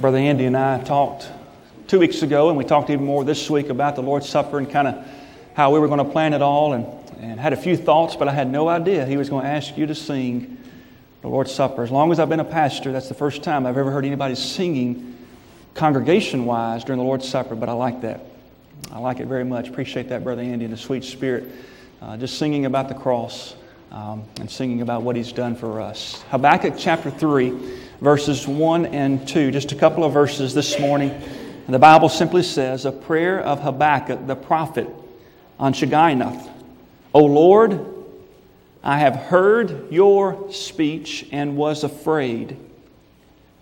Brother Andy and I talked two weeks ago, and we talked even more this week about the Lord's Supper and kind of how we were going to plan it all, and, and had a few thoughts, but I had no idea he was going to ask you to sing the Lord's Supper. As long as I've been a pastor, that's the first time I've ever heard anybody singing congregation wise during the Lord's Supper, but I like that. I like it very much. Appreciate that, Brother Andy, and the sweet spirit. Uh, just singing about the cross um, and singing about what he's done for us. Habakkuk chapter 3 verses 1 and 2. Just a couple of verses this morning. And the Bible simply says, A prayer of Habakkuk the prophet on Shigionoth. O Lord, I have heard your speech and was afraid.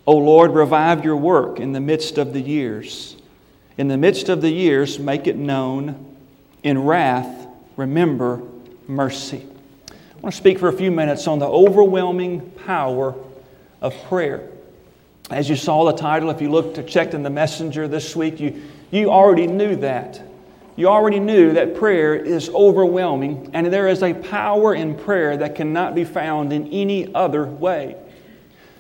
O Lord, revive your work in the midst of the years. In the midst of the years, make it known. In wrath, remember mercy. I want to speak for a few minutes on the overwhelming power of prayer. As you saw the title, if you looked, checked in the messenger this week, you, you already knew that. You already knew that prayer is overwhelming, and there is a power in prayer that cannot be found in any other way.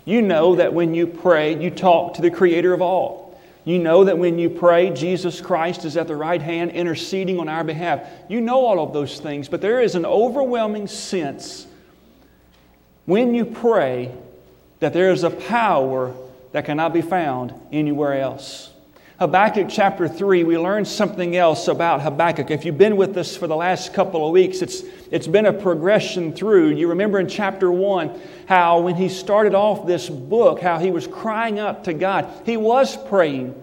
You know that when you pray, you talk to the Creator of all. You know that when you pray, Jesus Christ is at the right hand interceding on our behalf. You know all of those things, but there is an overwhelming sense when you pray that there is a power that cannot be found anywhere else. Habakkuk chapter 3, we learn something else about Habakkuk. If you've been with us for the last couple of weeks, it's, it's been a progression through. You remember in chapter 1 how when he started off this book, how he was crying out to God. He was praying,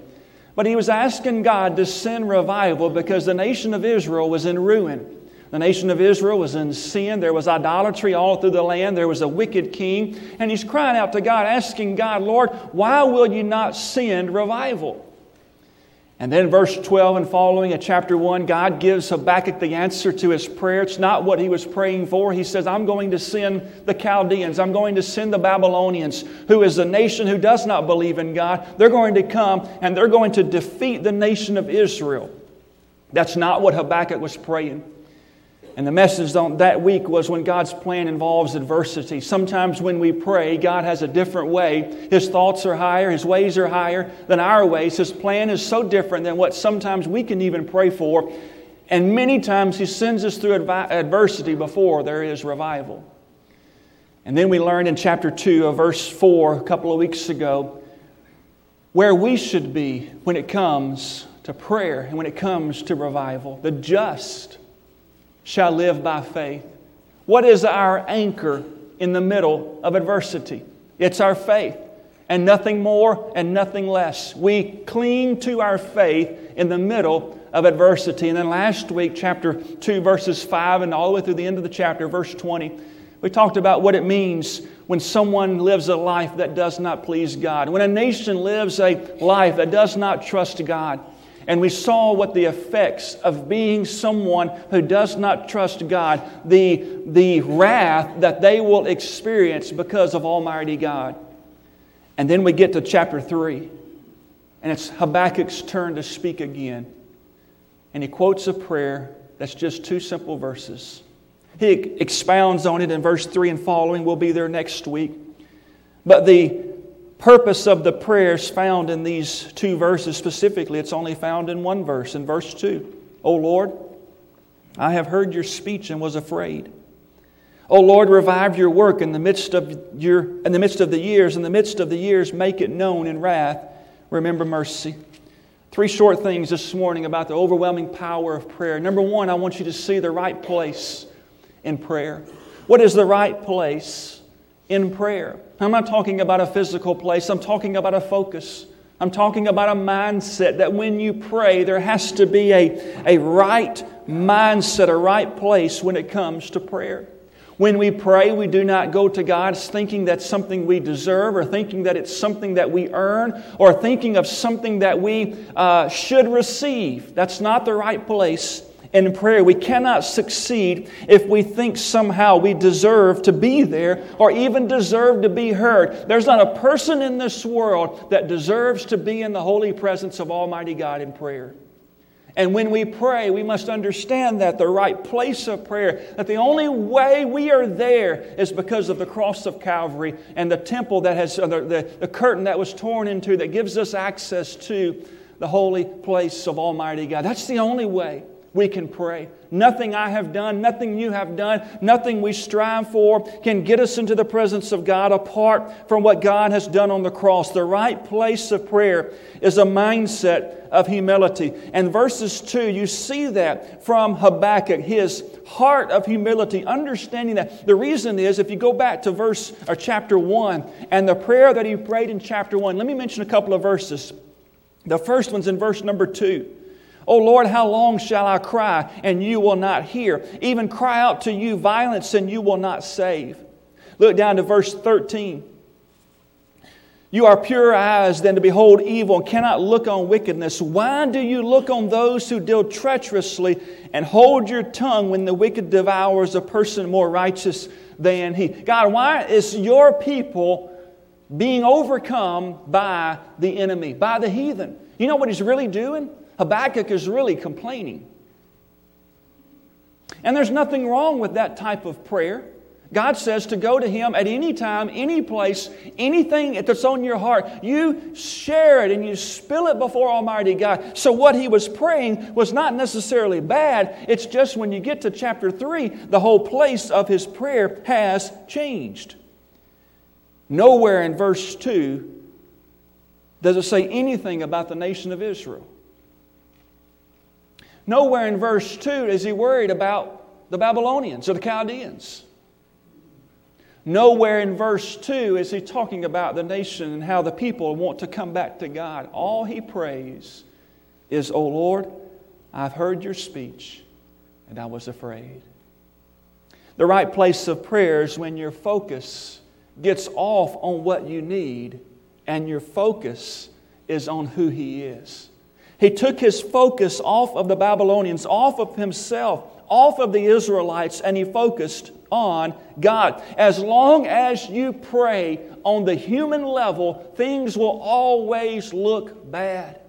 but he was asking God to send revival because the nation of Israel was in ruin. The nation of Israel was in sin. There was idolatry all through the land. There was a wicked king. And he's crying out to God, asking God, Lord, why will you not send revival? And then, verse 12 and following of chapter 1, God gives Habakkuk the answer to his prayer. It's not what he was praying for. He says, I'm going to send the Chaldeans, I'm going to send the Babylonians, who is a nation who does not believe in God. They're going to come and they're going to defeat the nation of Israel. That's not what Habakkuk was praying. And the message that week was when God's plan involves adversity. Sometimes when we pray, God has a different way. His thoughts are higher, His ways are higher than our ways. His plan is so different than what sometimes we can even pray for. And many times He sends us through adversity before there is revival. And then we learned in chapter 2 of verse 4 a couple of weeks ago where we should be when it comes to prayer and when it comes to revival. The just shall live by faith. What is our anchor in the middle of adversity? It's our faith, and nothing more and nothing less. We cling to our faith in the middle of adversity. And then last week, chapter 2, verses 5, and all the way through the end of the chapter, verse 20, we talked about what it means when someone lives a life that does not please God, when a nation lives a life that does not trust God. And we saw what the effects of being someone who does not trust God, the, the wrath that they will experience because of Almighty God. And then we get to chapter 3, and it's Habakkuk's turn to speak again. And he quotes a prayer that's just two simple verses. He expounds on it in verse 3 and following. We'll be there next week. But the purpose of the prayers found in these two verses specifically, it's only found in one verse, in verse 2. O Lord, I have heard your speech and was afraid. O Lord, revive your work in the midst of your in the midst of the years, in the midst of the years, make it known in wrath. Remember mercy. Three short things this morning about the overwhelming power of prayer. Number one, I want you to see the right place in prayer. What is the right place in prayer? I'm not talking about a physical place, I'm talking about a focus. I'm talking about a mindset that when you pray, there has to be a, a right mindset, a right place when it comes to prayer. When we pray, we do not go to God thinking that's something we deserve or thinking that it's something that we earn or thinking of something that we uh, should receive. That's not the right place in prayer. We cannot succeed if we think somehow we deserve to be there or even deserve to be heard. There's not a person in this world that deserves to be in the holy presence of Almighty God in prayer. And when we pray, we must understand that the right place of prayer, that the only way we are there is because of the cross of Calvary and the temple that has, the, the, the curtain that was torn into that gives us access to the holy place of Almighty God. That's the only way we can pray. Nothing I have done, nothing you have done, nothing we strive for can get us into the presence of God apart from what God has done on the cross. The right place of prayer is a mindset of humility. And verses 2, you see that from Habakkuk, his heart of humility, understanding that the reason is if you go back to verse or chapter 1 and the prayer that he prayed in chapter 1, let me mention a couple of verses. The first one's in verse number 2. O Lord, how long shall I cry and you will not hear? Even cry out to you violence and you will not save. Look down to verse 13. You are pure eyes than to behold evil and cannot look on wickedness. Why do you look on those who deal treacherously and hold your tongue when the wicked devours a person more righteous than he? God, why is your people being overcome by the enemy, by the heathen? You know what he's really doing? Habakkuk is really complaining. And there's nothing wrong with that type of prayer. God says to go to Him at any time, any place, anything that's on your heart. You share it and you spill it before Almighty God. So, what he was praying was not necessarily bad. It's just when you get to chapter 3, the whole place of his prayer has changed. Nowhere in verse 2 does it say anything about the nation of Israel. Nowhere in verse 2 is he worried about the Babylonians or the Chaldeans. Nowhere in verse 2 is he talking about the nation and how the people want to come back to God. All he prays is, O Lord, I've heard your speech and I was afraid. The right place of prayer is when your focus gets off on what you need and your focus is on who he is. He took his focus off of the Babylonians, off of himself, off of the Israelites, and he focused on God. As long as you pray on the human level, things will always look bad.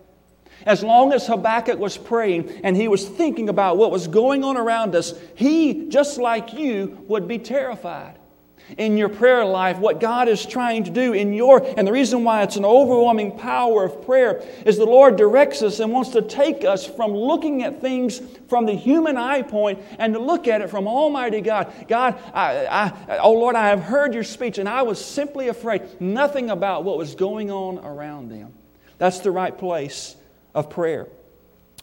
As long as Habakkuk was praying and he was thinking about what was going on around us, he, just like you, would be terrified in your prayer life, what God is trying to do in your, and the reason why it's an overwhelming power of prayer is the Lord directs us and wants to take us from looking at things from the human eye point and to look at it from Almighty God. God, I, I, oh Lord, I have heard your speech and I was simply afraid. Nothing about what was going on around them. That's the right place of prayer.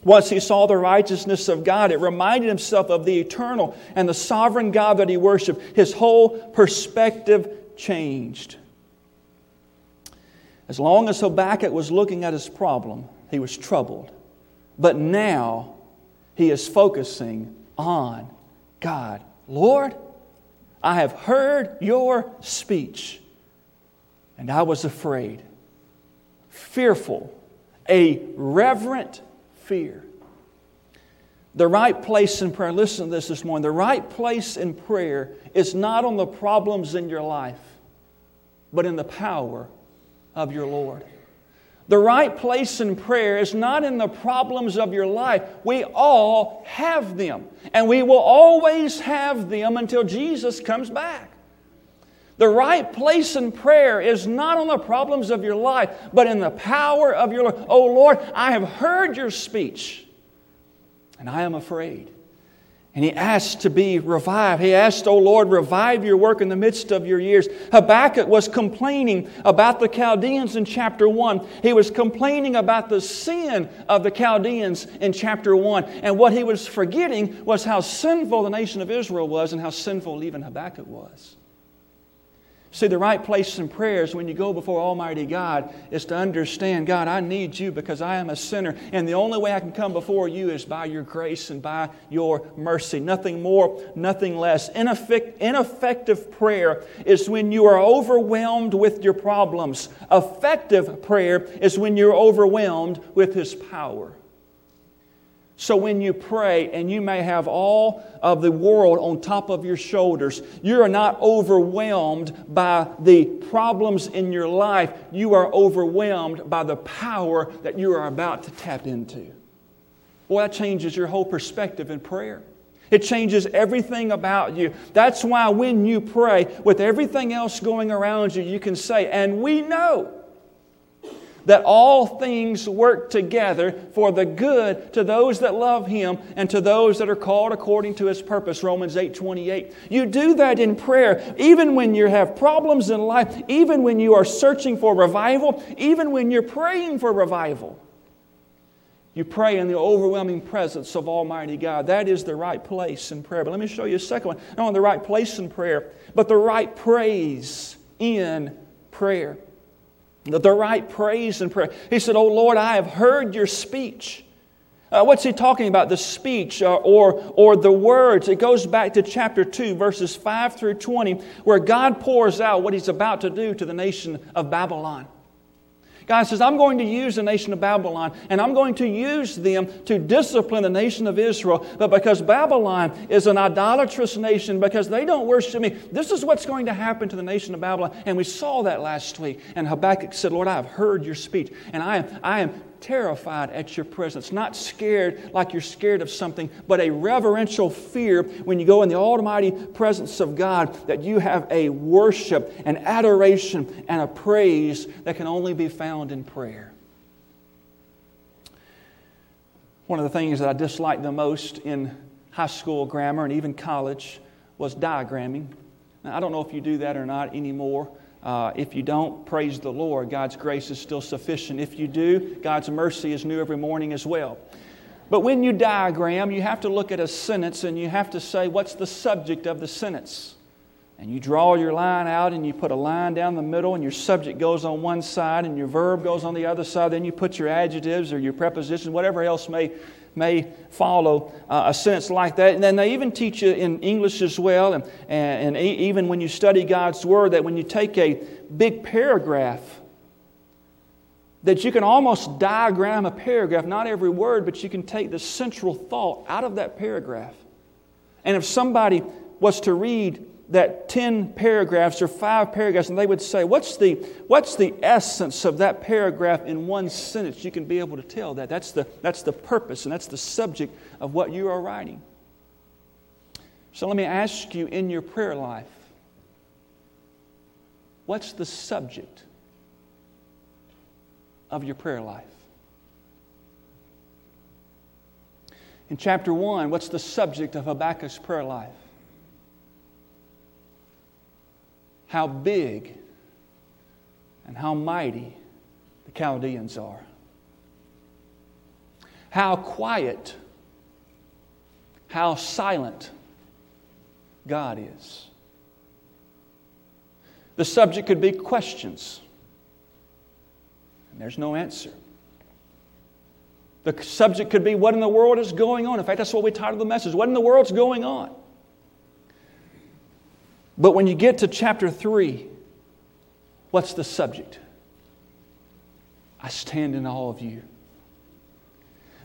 Once he saw the righteousness of God, it reminded himself of the eternal and the sovereign God that he worshiped. His whole perspective changed. As long as Habakkuk was looking at his problem, he was troubled. But now he is focusing on God. Lord, I have heard your speech, and I was afraid, fearful, a reverent fear. The right place in prayer, listen to this this morning. The right place in prayer is not on the problems in your life, but in the power of your Lord. The right place in prayer is not in the problems of your life. We all have them, and we will always have them until Jesus comes back. The right place in prayer is not on the problems of your life, but in the power of your Lord. Oh Lord, I have heard your speech, and I am afraid. And he asked to be revived. He asked, Oh Lord, revive your work in the midst of your years. Habakkuk was complaining about the Chaldeans in chapter 1. He was complaining about the sin of the Chaldeans in chapter 1. And what he was forgetting was how sinful the nation of Israel was and how sinful even Habakkuk was. See, the right place in prayers when you go before Almighty God is to understand, God, I need you because I am a sinner. And the only way I can come before you is by your grace and by your mercy. Nothing more, nothing less. Ineffect- ineffective prayer is when you are overwhelmed with your problems. Effective prayer is when you're overwhelmed with His power. So when you pray and you may have all of the world on top of your shoulders, you are not overwhelmed by the problems in your life. You are overwhelmed by the power that you are about to tap into. boy, that changes your whole perspective in prayer. It changes everything about you. That's why when you pray, with everything else going around you, you can say, and we know that all things work together for the good to those that love him and to those that are called according to his purpose romans 8 28 you do that in prayer even when you have problems in life even when you are searching for revival even when you're praying for revival you pray in the overwhelming presence of Almighty God. That is the right place in prayer. But let me show you a second one. Not only the right place in prayer, but the right praise in prayer the right praise and prayer. He said, Oh Lord, I have heard your speech. Uh, what's he talking about? The speech uh, or, or the words. It goes back to chapter 2, verses 5 through 20, where God pours out what he's about to do to the nation of Babylon. God says, I'm going to use the nation of Babylon and I'm going to use them to discipline the nation of Israel. But because Babylon is an idolatrous nation, because they don't worship me, this is what's going to happen to the nation of Babylon. And we saw that last week. And Habakkuk said, Lord, I have heard your speech and I am, I am terrified at your presence. Not scared like you're scared of something, but a reverential fear when you go in the almighty presence of God that you have a worship, an adoration, and a praise that can only be found in prayer. One of the things that I disliked the most in high school grammar and even college was diagramming. Now, I don't know if you do that or not anymore. Uh, if you don't, praise the Lord. God's grace is still sufficient. If you do, God's mercy is new every morning as well. But when you diagram, you have to look at a sentence and you have to say, what's the subject of the sentence? And you draw your line out and you put a line down the middle, and your subject goes on one side and your verb goes on the other side. Then you put your adjectives or your prepositions, whatever else may may follow uh, a sense like that. And then they even teach you in English as well, and, and, and even when you study God's Word, that when you take a big paragraph, that you can almost diagram a paragraph, not every word, but you can take the central thought out of that paragraph. And if somebody was to read that 10 paragraphs or five paragraphs and they would say, what's the, what's the essence of that paragraph in one sentence? You can be able to tell that. That's the, that's the purpose and that's the subject of what you are writing. So let me ask you in your prayer life, what's the subject of your prayer life? In chapter 1, what's the subject of Habakkuk's prayer life? How big and how mighty the Chaldeans are. How quiet, how silent God is. The subject could be questions, and there's no answer. The subject could be what in the world is going on. In fact, that's what we titled the message What in the world's going on? But when you get to chapter 3, what's the subject? I stand in awe of you.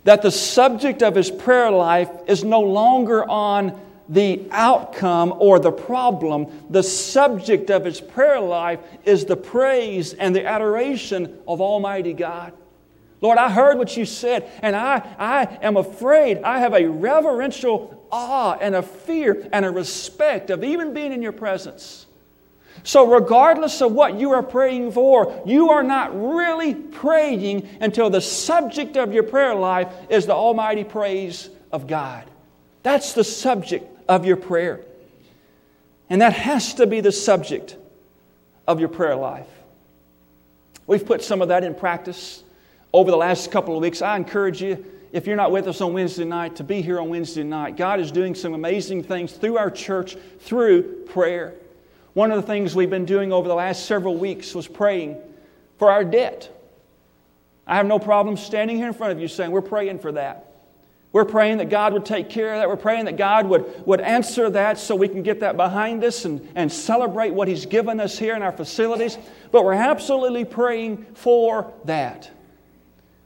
That the subject of his prayer life is no longer on the outcome or the problem. The subject of his prayer life is the praise and the adoration of Almighty God. Lord, I heard what you said, and I, I am afraid. I have a reverential awe and a fear and a respect of even being in your presence. So, regardless of what you are praying for, you are not really praying until the subject of your prayer life is the almighty praise of God. That's the subject of your prayer. And that has to be the subject of your prayer life. We've put some of that in practice over the last couple of weeks. I encourage you, if you're not with us on Wednesday night, to be here on Wednesday night. God is doing some amazing things through our church through prayer. One of the things we've been doing over the last several weeks was praying for our debt. I have no problem standing here in front of you saying we're praying for that. We're praying that God would take care of that. We're praying that God would, would answer that so we can get that behind us and, and celebrate what He's given us here in our facilities. But we're absolutely praying for that.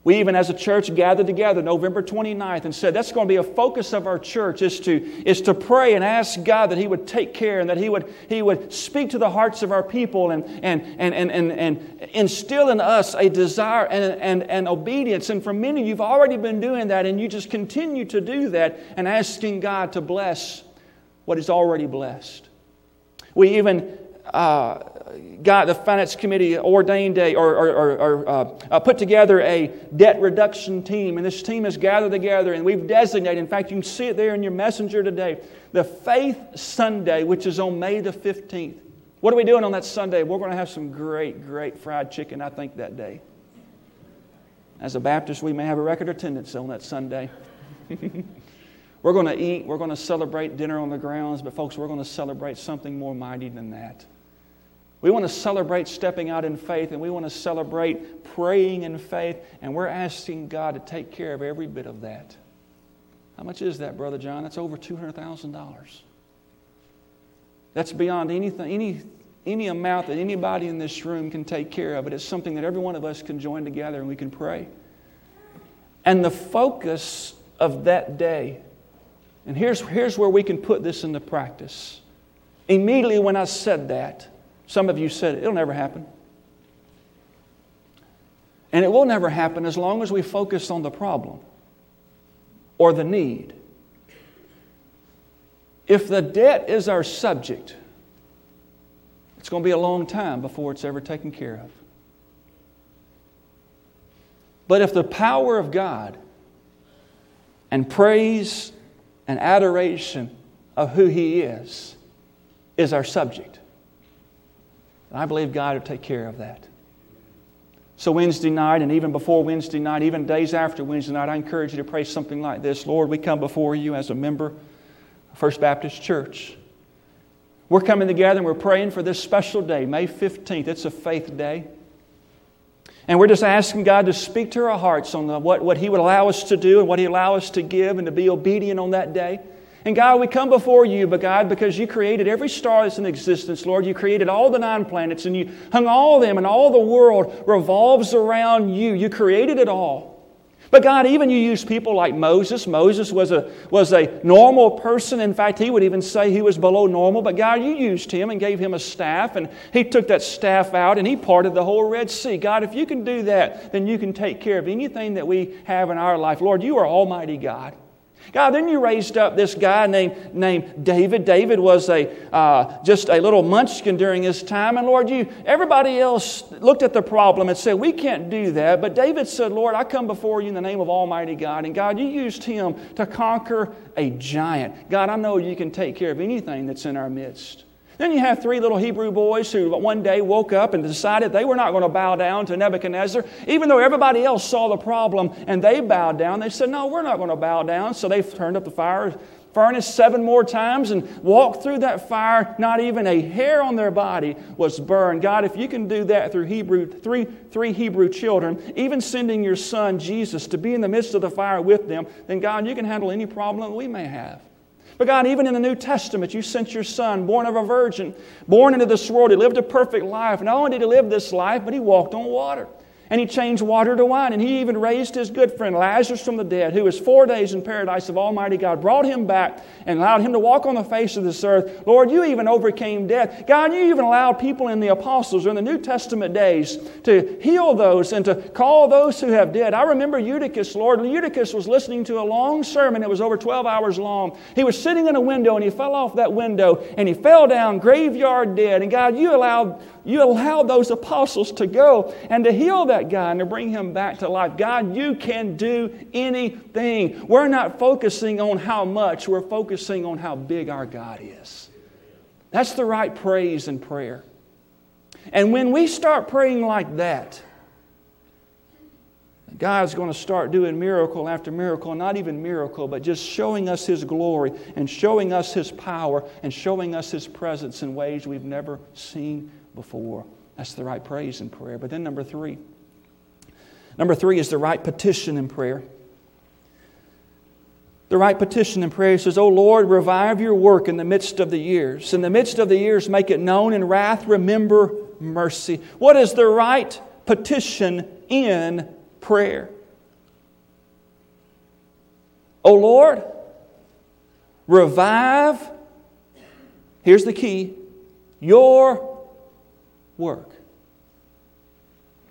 We even as a church gathered together November 29th and said that's going to be a focus of our church is to, is to pray and ask God that He would take care and that He would, he would speak to the hearts of our people and, and, and, and, and, and instill in us a desire and, and, and obedience. And for many, you've already been doing that and you just continue to do that and asking God to bless what is already blessed. We even uh, got the finance committee ordained a or, or, or, uh, uh, put together a debt reduction team, and this team has gathered together, and we've designated. In fact, you can see it there in your messenger today, the Faith Sunday, which is on May the fifteenth. What are we doing on that Sunday? We're going to have some great, great fried chicken. I think that day. As a Baptist, we may have a record attendance on that Sunday. we're going to eat. We're going to celebrate dinner on the grounds, but folks, we're going to celebrate something more mighty than that. We want to celebrate stepping out in faith and we want to celebrate praying in faith, and we're asking God to take care of every bit of that. How much is that, Brother John? That's over $200,000. That's beyond anything, any, any amount that anybody in this room can take care of. It is something that every one of us can join together and we can pray. And the focus of that day, and here's, here's where we can put this into practice. Immediately when I said that, some of you said it'll never happen. And it will never happen as long as we focus on the problem or the need. If the debt is our subject, it's going to be a long time before it's ever taken care of. But if the power of God and praise and adoration of who He is is our subject, and I believe God will take care of that. So, Wednesday night, and even before Wednesday night, even days after Wednesday night, I encourage you to pray something like this Lord, we come before you as a member of First Baptist Church. We're coming together and we're praying for this special day, May 15th. It's a faith day. And we're just asking God to speak to our hearts on the, what, what He would allow us to do and what He allow us to give and to be obedient on that day. And God, we come before you, but God, because you created every star that's in existence, Lord, you created all the nine planets and you hung all them, and all the world revolves around you. You created it all. But God, even you use people like Moses. Moses was a, was a normal person. In fact, he would even say he was below normal. But God, you used him and gave him a staff, and he took that staff out and he parted the whole Red Sea. God, if you can do that, then you can take care of anything that we have in our life. Lord, you are Almighty God. God, then you raised up this guy named, named David. David was a, uh, just a little munchkin during his time. And Lord, you, everybody else looked at the problem and said, We can't do that. But David said, Lord, I come before you in the name of Almighty God. And God, you used him to conquer a giant. God, I know you can take care of anything that's in our midst. Then you have three little Hebrew boys who one day woke up and decided they were not going to bow down to Nebuchadnezzar, even though everybody else saw the problem and they bowed down. They said, No, we're not going to bow down. So they turned up the fire furnace seven more times and walked through that fire. Not even a hair on their body was burned. God, if you can do that through Hebrew, three, three Hebrew children, even sending your son Jesus to be in the midst of the fire with them, then God, you can handle any problem we may have. But God, even in the New Testament, you sent your son, born of a virgin, born into this world. He lived a perfect life. Not only did he live this life, but he walked on water and he changed water to wine. And he even raised his good friend Lazarus from the dead, who was four days in paradise of Almighty God, brought him back and allowed him to walk on the face of this earth. Lord, you even overcame death. God, you even allowed people in the apostles or in the New Testament days to heal those and to call those who have dead. I remember Eutychus, Lord. Eutychus was listening to a long sermon. It was over 12 hours long. He was sitting in a window and he fell off that window and he fell down graveyard dead. And God, you allowed, you allowed those apostles to go and to heal that guy and to bring him back to life. God, you can do anything. We're not focusing on how much, we're focusing on how big our God is. That's the right praise and prayer. And when we start praying like that, God's going to start doing miracle after miracle, not even miracle, but just showing us His glory and showing us His power and showing us His presence in ways we've never seen before. That's the right praise and prayer. But then, number three, Number three is the right petition in prayer. The right petition in prayer says, O Lord, revive your work in the midst of the years. In the midst of the years, make it known in wrath, remember mercy. What is the right petition in prayer? O Lord, revive, here's the key, your work.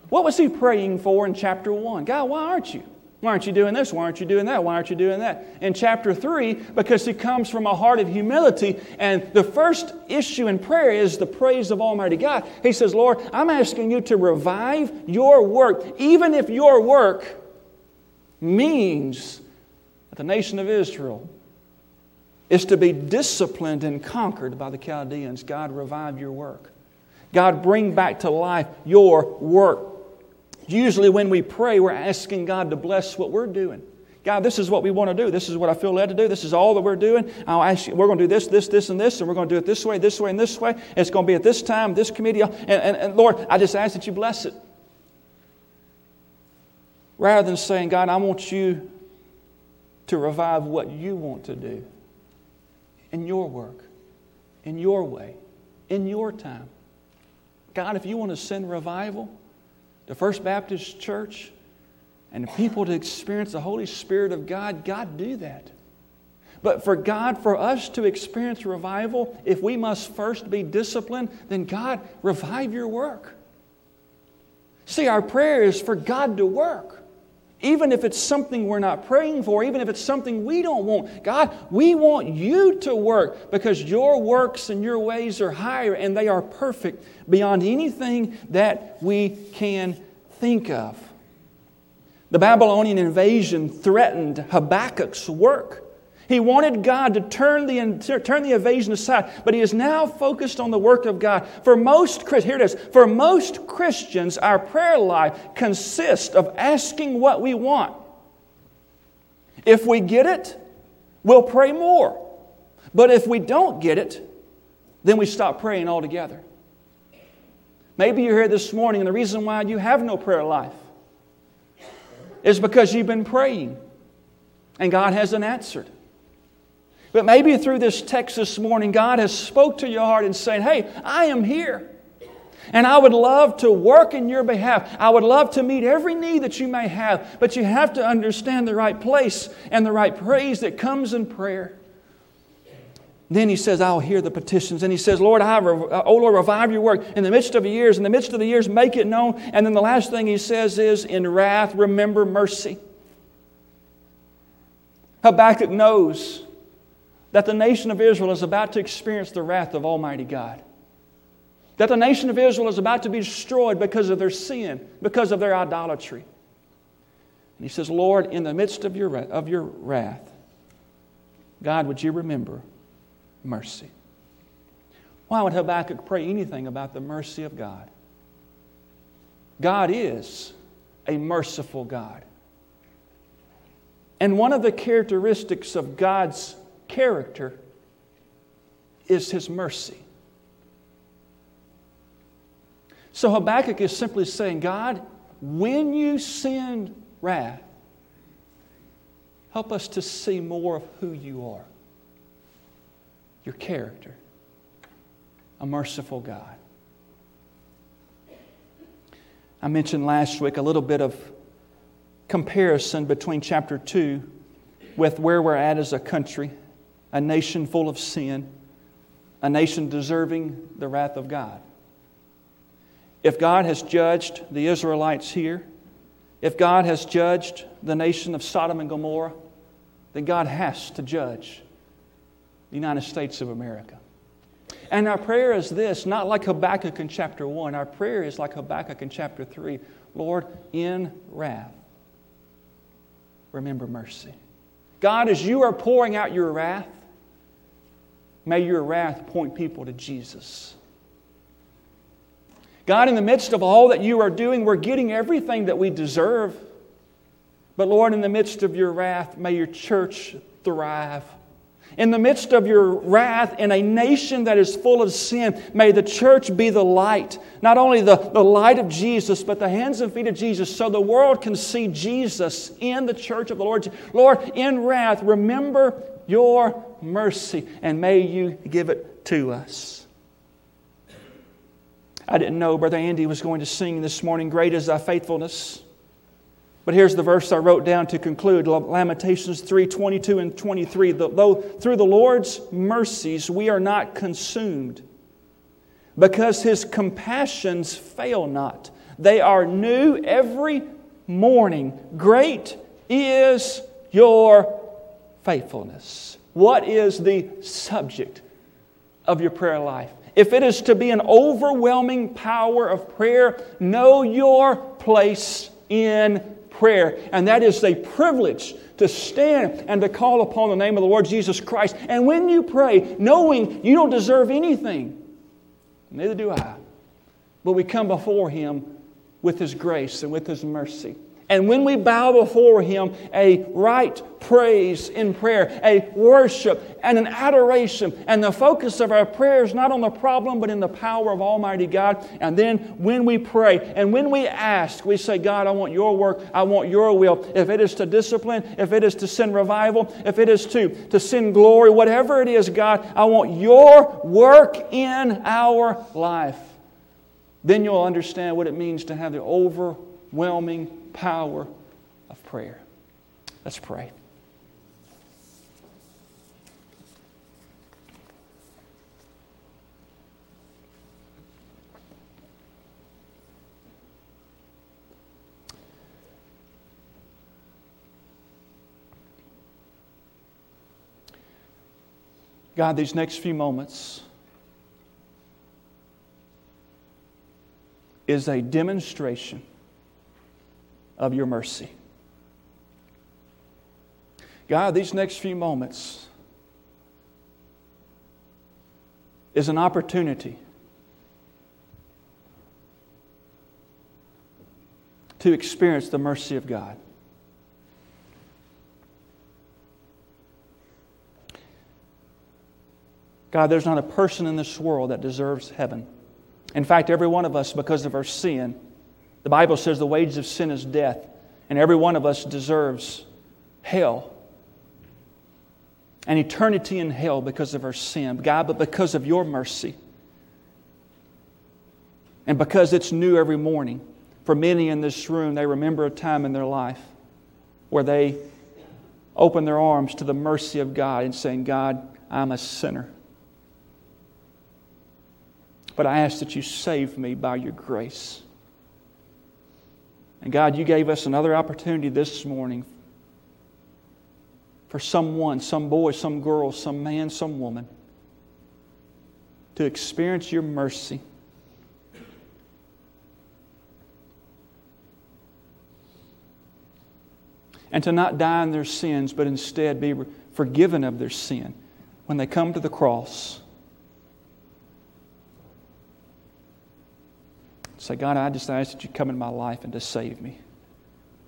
What was he praying for in chapter 1? God, why aren't you? Why aren't you doing this? Why aren't you doing that? Why aren't you doing that? In chapter 3, because he comes from a heart of humility, and the first issue in prayer is the praise of Almighty God. He says, Lord, I'm asking you to revive your work, even if your work means that the nation of Israel is to be disciplined and conquered by the Chaldeans. God, revive your work. God, bring back to life your work. Usually, when we pray, we're asking God to bless what we're doing. God, this is what we want to do. This is what I feel led to do. This is all that we're doing. I'll ask you, we're going to do this, this, this, and this, and we're going to do it this way, this way, and this way. It's going to be at this time, this committee. And, and, and Lord, I just ask that you bless it. Rather than saying, God, I want you to revive what you want to do in your work, in your way, in your time. God, if you want to send revival, the First Baptist Church and people to experience the Holy Spirit of God, God do that. But for God, for us to experience revival, if we must first be disciplined, then God, revive your work. See, our prayer is for God to work. Even if it's something we're not praying for, even if it's something we don't want. God, we want you to work because your works and your ways are higher and they are perfect beyond anything that we can think of. The Babylonian invasion threatened Habakkuk's work. He wanted God to turn the, turn the invasion aside, but he is now focused on the work of God. For most, here it is, for most Christians, our prayer life consists of asking what we want. If we get it, we'll pray more. But if we don't get it, then we stop praying altogether. Maybe you're here this morning, and the reason why you have no prayer life is because you've been praying and God hasn't answered. But maybe through this text this morning, God has spoke to your heart and saying, hey, I am here. And I would love to work in your behalf. I would love to meet every need that you may have. But you have to understand the right place and the right praise that comes in prayer. Then he says, I'll hear the petitions. And he says, Lord, I, uh, oh Lord, revive your work in the midst of the years. In the midst of the years, make it known. And then the last thing he says is, in wrath, remember mercy. Habakkuk knows that the nation of Israel is about to experience the wrath of Almighty God. That the nation of Israel is about to be destroyed because of their sin, because of their idolatry. And he says, Lord, in the midst of your, of your wrath, God, would you remember mercy? Why would Habakkuk pray anything about the mercy of God? God is a merciful God. And one of the characteristics of God's character is his mercy. So Habakkuk is simply saying, God, when you send wrath, help us to see more of who you are, your character, a merciful God. I mentioned last week a little bit of comparison between chapter 2 with where we're at as a country a nation full of sin, a nation deserving the wrath of God. If God has judged the Israelites here, if God has judged the nation of Sodom and Gomorrah, then God has to judge the United States of America. And our prayer is this not like Habakkuk in chapter 1. Our prayer is like Habakkuk in chapter 3 Lord, in wrath, remember mercy. God, as you are pouring out your wrath, May your wrath point people to Jesus. God, in the midst of all that you are doing, we're getting everything that we deserve. But Lord, in the midst of your wrath, may your church thrive. In the midst of your wrath, in a nation that is full of sin, may the church be the light. Not only the, the light of Jesus, but the hands and feet of Jesus, so the world can see Jesus in the church of the Lord. Lord, in wrath, remember your mercy, and may you give it to us. I didn't know Brother Andy was going to sing this morning, Great is Thy Faithfulness. But here's the verse I wrote down to conclude Lamentations 3 22 and 23. Though through the Lord's mercies we are not consumed, because his compassions fail not. They are new every morning. Great is your faithfulness. What is the subject of your prayer life? If it is to be an overwhelming power of prayer, know your place in prayer. And that is a privilege to stand and to call upon the name of the Lord Jesus Christ. And when you pray, knowing you don't deserve anything, neither do I, but we come before Him with His grace and with His mercy. And when we bow before Him, a right praise in prayer, a worship and an adoration, and the focus of our prayer is not on the problem, but in the power of Almighty God. And then when we pray and when we ask, we say, God, I want your work, I want your will. If it is to discipline, if it is to send revival, if it is to, to send glory, whatever it is, God, I want your work in our life. Then you'll understand what it means to have the overwhelming power of prayer. Let's pray. God, these next few moments is a demonstration of your mercy. God, these next few moments is an opportunity to experience the mercy of God. God, there's not a person in this world that deserves heaven. In fact, every one of us, because of our sin, the Bible says the wages of sin is death, and every one of us deserves hell. An eternity in hell because of our sin. God, but because of your mercy. And because it's new every morning. For many in this room, they remember a time in their life where they opened their arms to the mercy of God and saying, God, I'm a sinner. But I ask that you save me by your grace. And God, you gave us another opportunity this morning for someone, some boy, some girl, some man, some woman, to experience your mercy. And to not die in their sins, but instead be forgiven of their sin when they come to the cross Say, God, I just ask that you come into my life and to save me.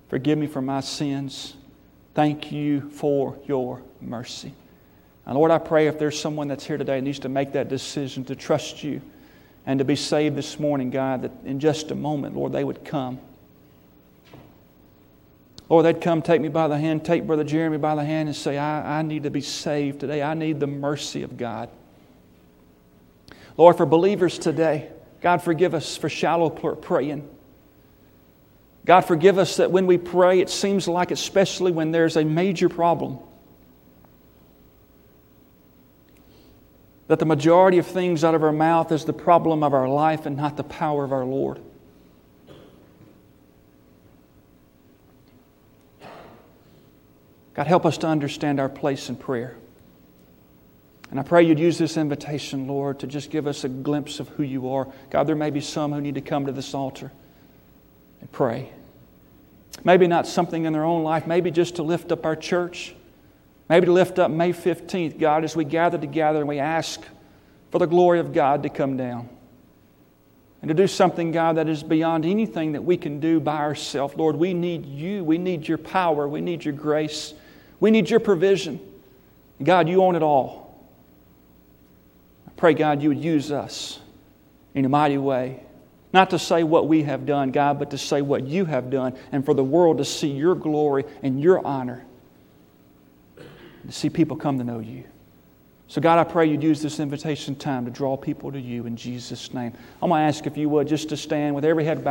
Forgive me for my sins. Thank you for your mercy. And Lord, I pray if there's someone that's here today needs to make that decision to trust you and to be saved this morning, God, that in just a moment, Lord, they would come. Lord, they'd come take me by the hand, take Brother Jeremy by the hand, and say, I, I need to be saved today. I need the mercy of God. Lord, for believers today, God, forgive us for shallow praying. God, forgive us that when we pray, it seems like, especially when there's a major problem, that the majority of things out of our mouth is the problem of our life and not the power of our Lord. God, help us to understand our place in prayer. And I pray you'd use this invitation, Lord, to just give us a glimpse of who you are. God, there may be some who need to come to this altar and pray. Maybe not something in their own life, maybe just to lift up our church. Maybe to lift up May 15th, God, as we gather together and we ask for the glory of God to come down. And to do something, God, that is beyond anything that we can do by ourselves. Lord, we need you. We need your power. We need your grace. We need your provision. God, you own it all. Pray, God, you would use us in a mighty way. Not to say what we have done, God, but to say what you have done, and for the world to see your glory and your honor, to see people come to know you. So, God, I pray you'd use this invitation time to draw people to you in Jesus' name. I'm going to ask if you would just to stand with every head bowed.